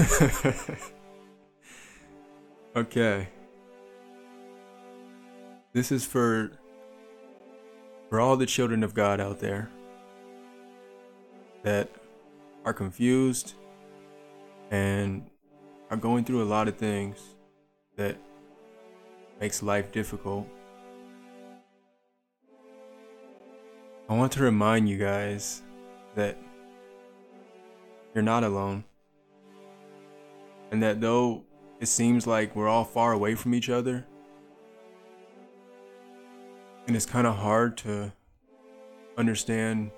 okay. This is for for all the children of God out there that are confused and are going through a lot of things that makes life difficult. I want to remind you guys that you're not alone. And that though it seems like we're all far away from each other, and it's kind of hard to understand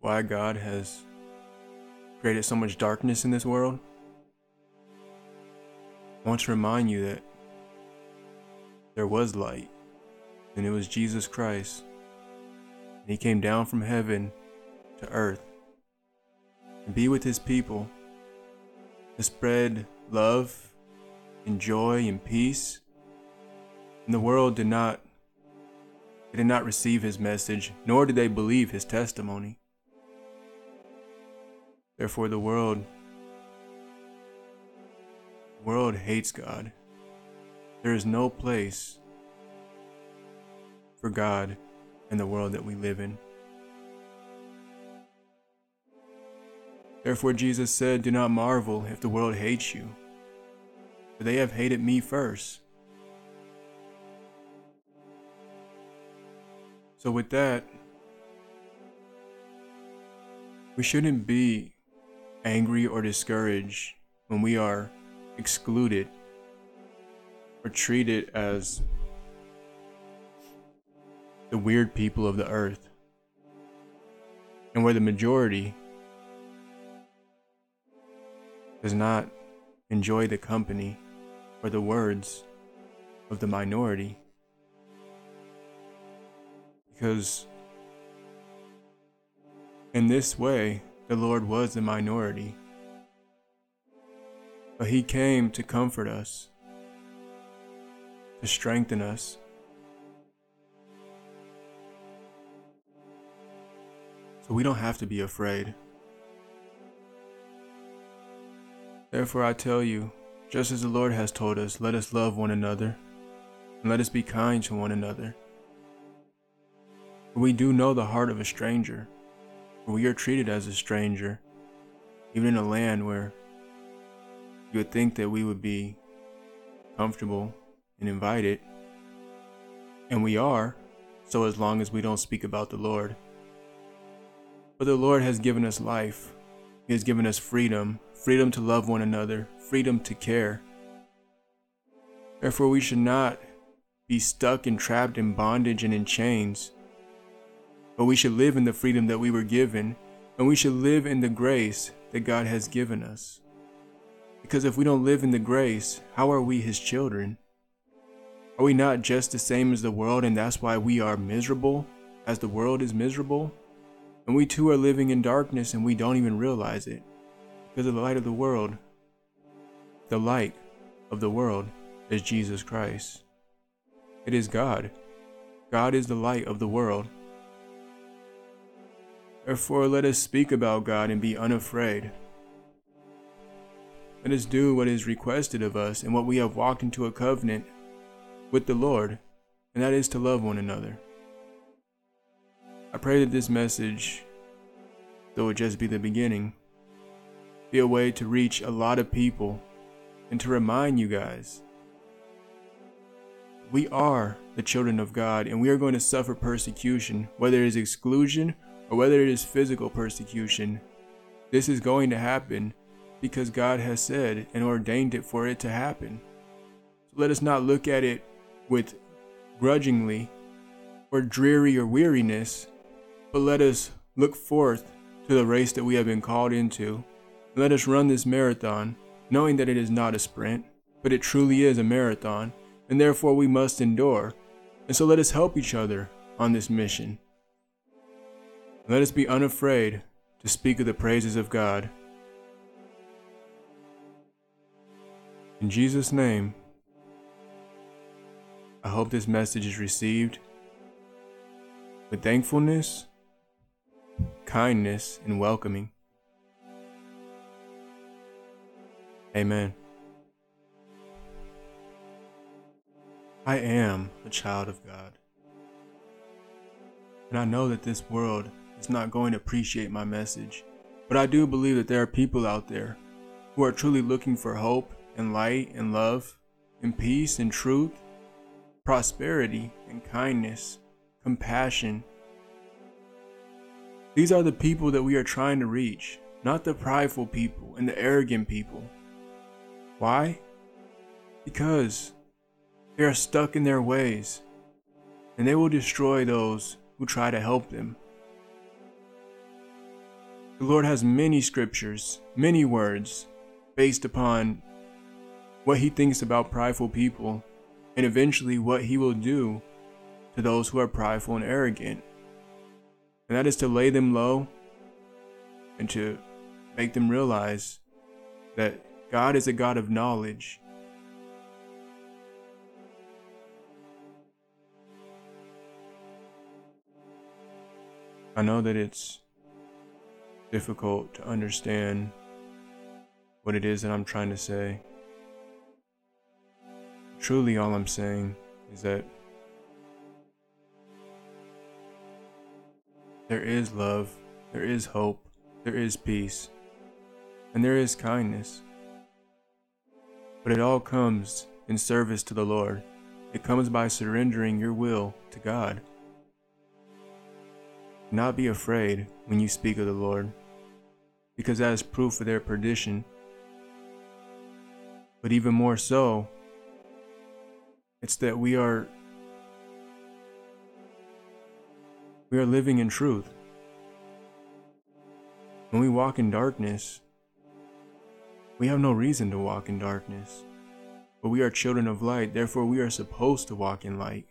why God has created so much darkness in this world. I want to remind you that there was light, and it was Jesus Christ. And he came down from heaven to earth and be with his people to spread love and joy and peace. And the world did not they did not receive his message, nor did they believe his testimony. Therefore the world the world hates God. There is no place for God in the world that we live in. Therefore, Jesus said, Do not marvel if the world hates you, for they have hated me first. So, with that, we shouldn't be angry or discouraged when we are excluded or treated as the weird people of the earth, and where the majority does not enjoy the company or the words of the minority. Because in this way, the Lord was the minority. But He came to comfort us, to strengthen us. So we don't have to be afraid. Therefore I tell you, just as the Lord has told us, let us love one another, and let us be kind to one another. We do know the heart of a stranger, for we are treated as a stranger, even in a land where you would think that we would be comfortable and invited. And we are, so as long as we don't speak about the Lord. But the Lord has given us life, He has given us freedom freedom to love one another, freedom to care. Therefore, we should not be stuck and trapped in bondage and in chains, but we should live in the freedom that we were given, and we should live in the grace that God has given us. Because if we don't live in the grace, how are we His children? Are we not just the same as the world, and that's why we are miserable, as the world is miserable? And we too are living in darkness and we don't even realize it because the light of the world. The light of the world is Jesus Christ. It is God. God is the light of the world. Therefore, let us speak about God and be unafraid. Let us do what is requested of us and what we have walked into a covenant with the Lord, and that is to love one another. I pray that this message, though it just be the beginning, be a way to reach a lot of people and to remind you guys we are the children of God and we are going to suffer persecution, whether it is exclusion or whether it is physical persecution. This is going to happen because God has said and ordained it for it to happen. So let us not look at it with grudgingly or dreary or weariness, but let us look forth to the race that we have been called into let us run this marathon, knowing that it is not a sprint, but it truly is a marathon, and therefore we must endure. And so let us help each other on this mission. Let us be unafraid to speak of the praises of God. In Jesus' name, I hope this message is received with thankfulness, kindness, and welcoming. Amen. I am a child of God. And I know that this world is not going to appreciate my message, but I do believe that there are people out there who are truly looking for hope and light and love and peace and truth, prosperity and kindness, compassion. These are the people that we are trying to reach, not the prideful people and the arrogant people. Why? Because they are stuck in their ways, and they will destroy those who try to help them. The Lord has many scriptures, many words, based upon what He thinks about prideful people, and eventually what He will do to those who are prideful and arrogant. And that is to lay them low and to make them realize that God is a God of knowledge. I know that it's difficult to understand what it is that I'm trying to say. Truly, all I'm saying is that there is love, there is hope, there is peace, and there is kindness. But it all comes in service to the Lord. It comes by surrendering your will to God. Not be afraid when you speak of the Lord, because that is proof of their perdition. But even more so, it's that we are we are living in truth. When we walk in darkness, we have no reason to walk in darkness. But we are children of light, therefore we are supposed to walk in light.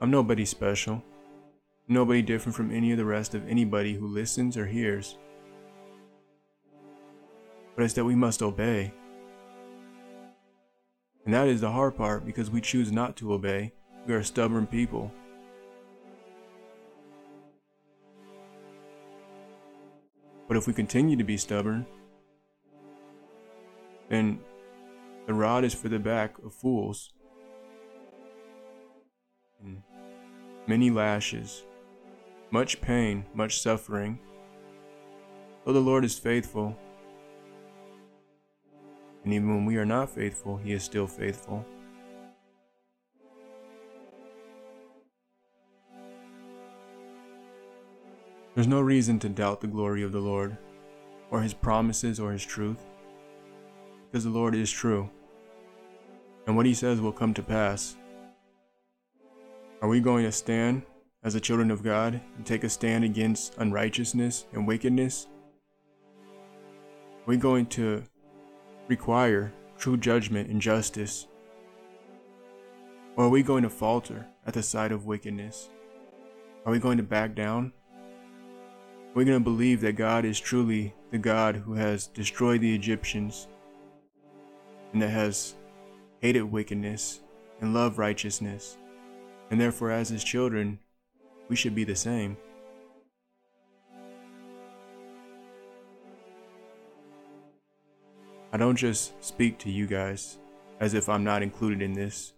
I'm nobody special, nobody different from any of the rest of anybody who listens or hears. But it's that we must obey. And that is the hard part because we choose not to obey. We are stubborn people. But if we continue to be stubborn, then the rod is for the back of fools. And many lashes, much pain, much suffering. Though the Lord is faithful, and even when we are not faithful, He is still faithful. There's no reason to doubt the glory of the Lord, or his promises or his truth, because the Lord is true, and what he says will come to pass. Are we going to stand as the children of God and take a stand against unrighteousness and wickedness? Are we going to require true judgment and justice? Or are we going to falter at the sight of wickedness? Are we going to back down? We're going to believe that God is truly the God who has destroyed the Egyptians and that has hated wickedness and loved righteousness. And therefore, as his children, we should be the same. I don't just speak to you guys as if I'm not included in this,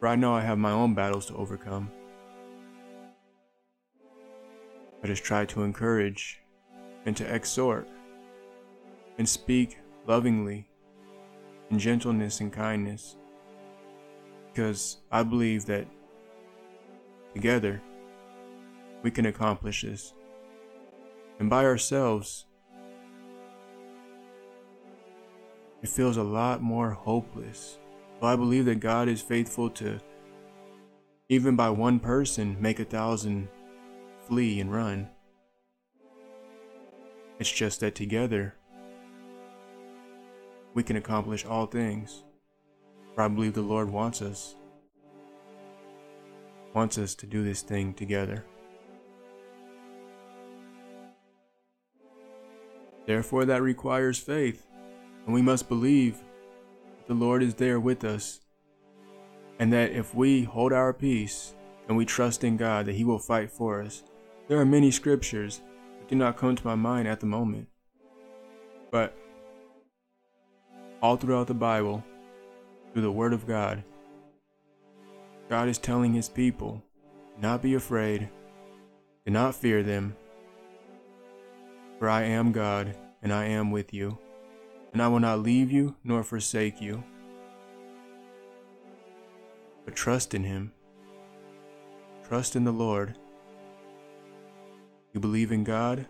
for I know I have my own battles to overcome. Let us try to encourage and to exhort and speak lovingly in gentleness and kindness because I believe that together we can accomplish this. And by ourselves, it feels a lot more hopeless. But I believe that God is faithful to, even by one person, make a thousand flee and run. It's just that together we can accomplish all things. For I believe the Lord wants us, wants us to do this thing together. Therefore, that requires faith, and we must believe that the Lord is there with us, and that if we hold our peace and we trust in God, that He will fight for us. There are many scriptures that do not come to my mind at the moment. But all throughout the Bible, through the Word of God, God is telling His people, not be afraid, do not fear them, for I am God, and I am with you, and I will not leave you nor forsake you. But trust in Him. Trust in the Lord. You believe in God?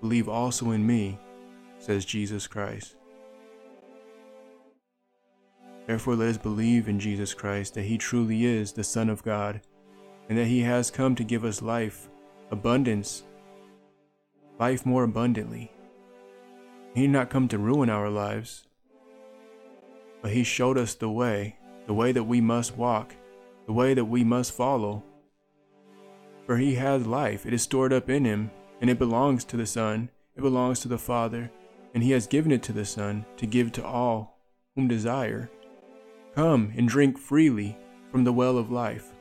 Believe also in me, says Jesus Christ. Therefore, let us believe in Jesus Christ that He truly is the Son of God, and that He has come to give us life, abundance, life more abundantly. He did not come to ruin our lives, but He showed us the way, the way that we must walk, the way that we must follow. For He has life, it is stored up in Him, and it belongs to the Son, it belongs to the Father, and He has given it to the Son to give to all whom desire. Come and drink freely from the well of life.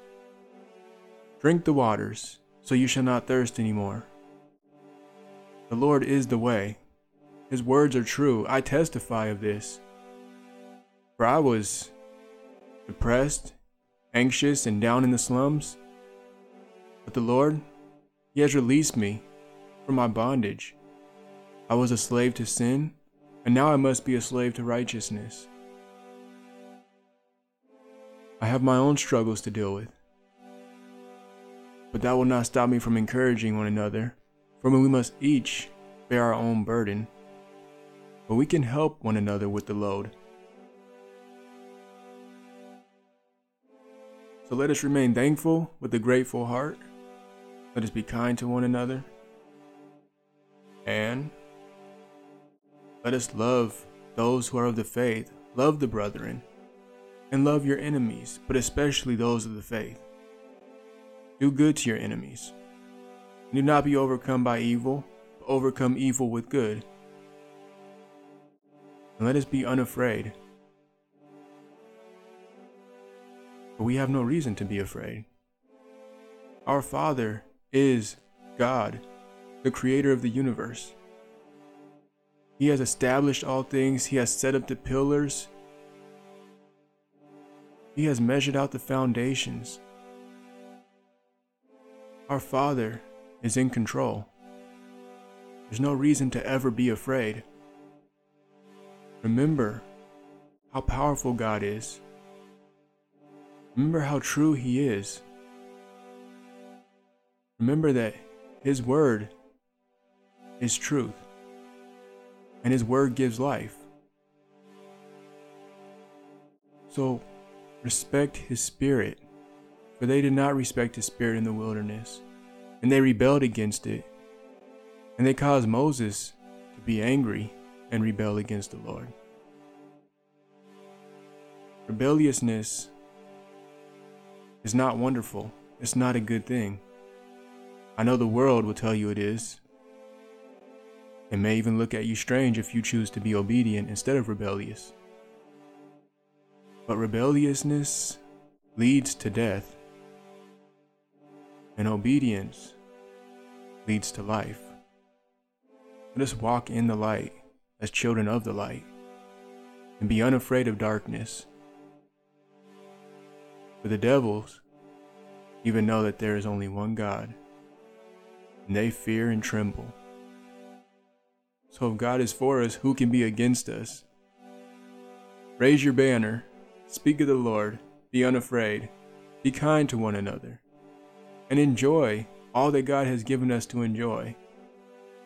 Drink the waters, so you shall not thirst any more. The Lord is the way. His words are true. I testify of this. For I was depressed, anxious, and down in the slums. But the Lord, He has released me from my bondage. I was a slave to sin, and now I must be a slave to righteousness. I have my own struggles to deal with. But that will not stop me from encouraging one another, for we must each bear our own burden. But we can help one another with the load. So let us remain thankful with a grateful heart. Let us be kind to one another. And let us love those who are of the faith, love the brethren and love your enemies, but especially those of the faith. Do good to your enemies. Do not be overcome by evil, but overcome evil with good. And let us be unafraid. For we have no reason to be afraid. Our Father is God, the creator of the universe. He has established all things, He has set up the pillars, he has measured out the foundations. Our Father is in control. There's no reason to ever be afraid. Remember how powerful God is. Remember how true He is. Remember that His Word is truth, and His Word gives life. So, respect his spirit, for they did not respect his spirit in the wilderness, and they rebelled against it. And they caused Moses to be angry and rebel against the Lord. Rebelliousness is not wonderful. It's not a good thing. I know the world will tell you it is. It may even look at you strange if you choose to be obedient instead of rebellious. But rebelliousness leads to death, and obedience leads to life. Let us walk in the light as children of the light and be unafraid of darkness. For the devils even know that there is only one God, and they fear and tremble. So if God is for us, who can be against us? Raise your banner Speak of the Lord, be unafraid, be kind to one another, and enjoy all that God has given us to enjoy.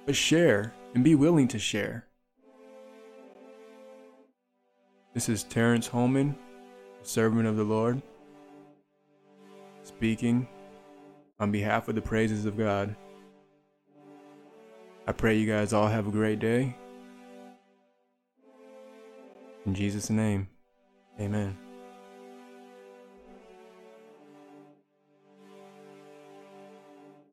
But share and be willing to share. This is Terrence Holman, servant of the Lord, speaking on behalf of the praises of God. I pray you guys all have a great day. In Jesus' name. Amen.